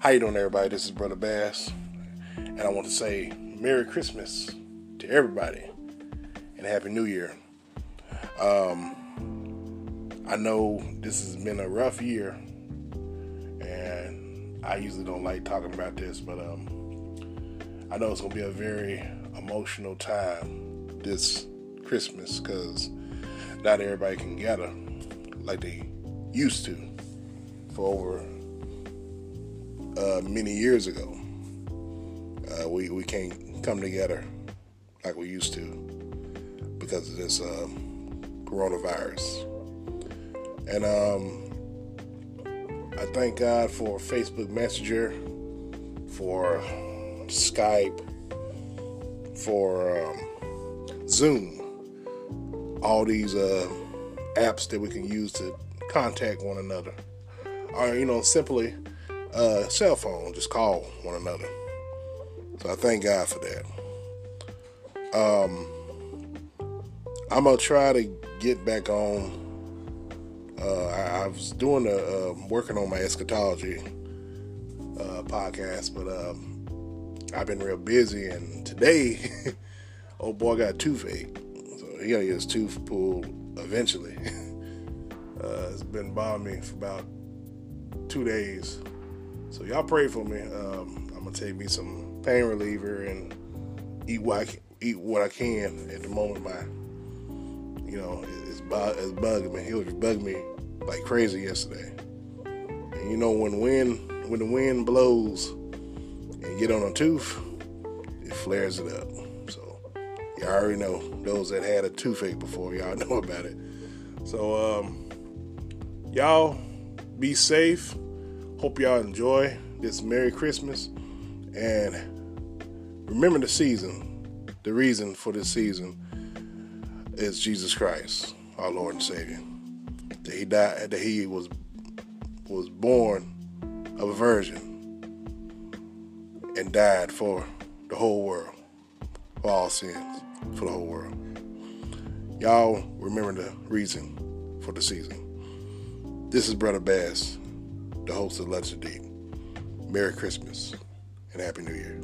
How you doing, everybody? This is Brother Bass, and I want to say Merry Christmas to everybody and Happy New Year. Um, I know this has been a rough year, and I usually don't like talking about this, but um, I know it's gonna be a very emotional time this Christmas because not everybody can gather like they used to for over uh, many years ago. Uh, we we can't come together like we used to because of this uh, coronavirus. And um, I thank God for Facebook Messenger, for Skype, for um, Zoom, all these uh, apps that we can use to contact one another, or you know, simply uh, cell phone, just call one another. So I thank God for that. Um, I'm gonna try to get back on. Uh, I, I, was doing a uh, working on my eschatology uh, podcast, but um, I've been real busy, and today, old boy got a toothache, so he gotta get his tooth pulled eventually. Uh, it's been bothering me for about two days. So y'all pray for me. Um, I'm gonna take me some pain reliever and eat what I can, eat what I can. At the moment, my you know it's, it's bugging me. He was bugging me like crazy yesterday. And you know when wind when the wind blows and get on a tooth, it flares it up. So y'all already know those that had a toothache before. Y'all know about it. So um, y'all be safe Hope y'all enjoy this Merry Christmas. And remember the season. The reason for this season is Jesus Christ, our Lord and Savior. That he died that he was was born of a virgin and died for the whole world. For all sins. For the whole world. Y'all remember the reason for the season. This is Brother Bass the host of Lunch Deep. Merry Christmas and Happy New Year.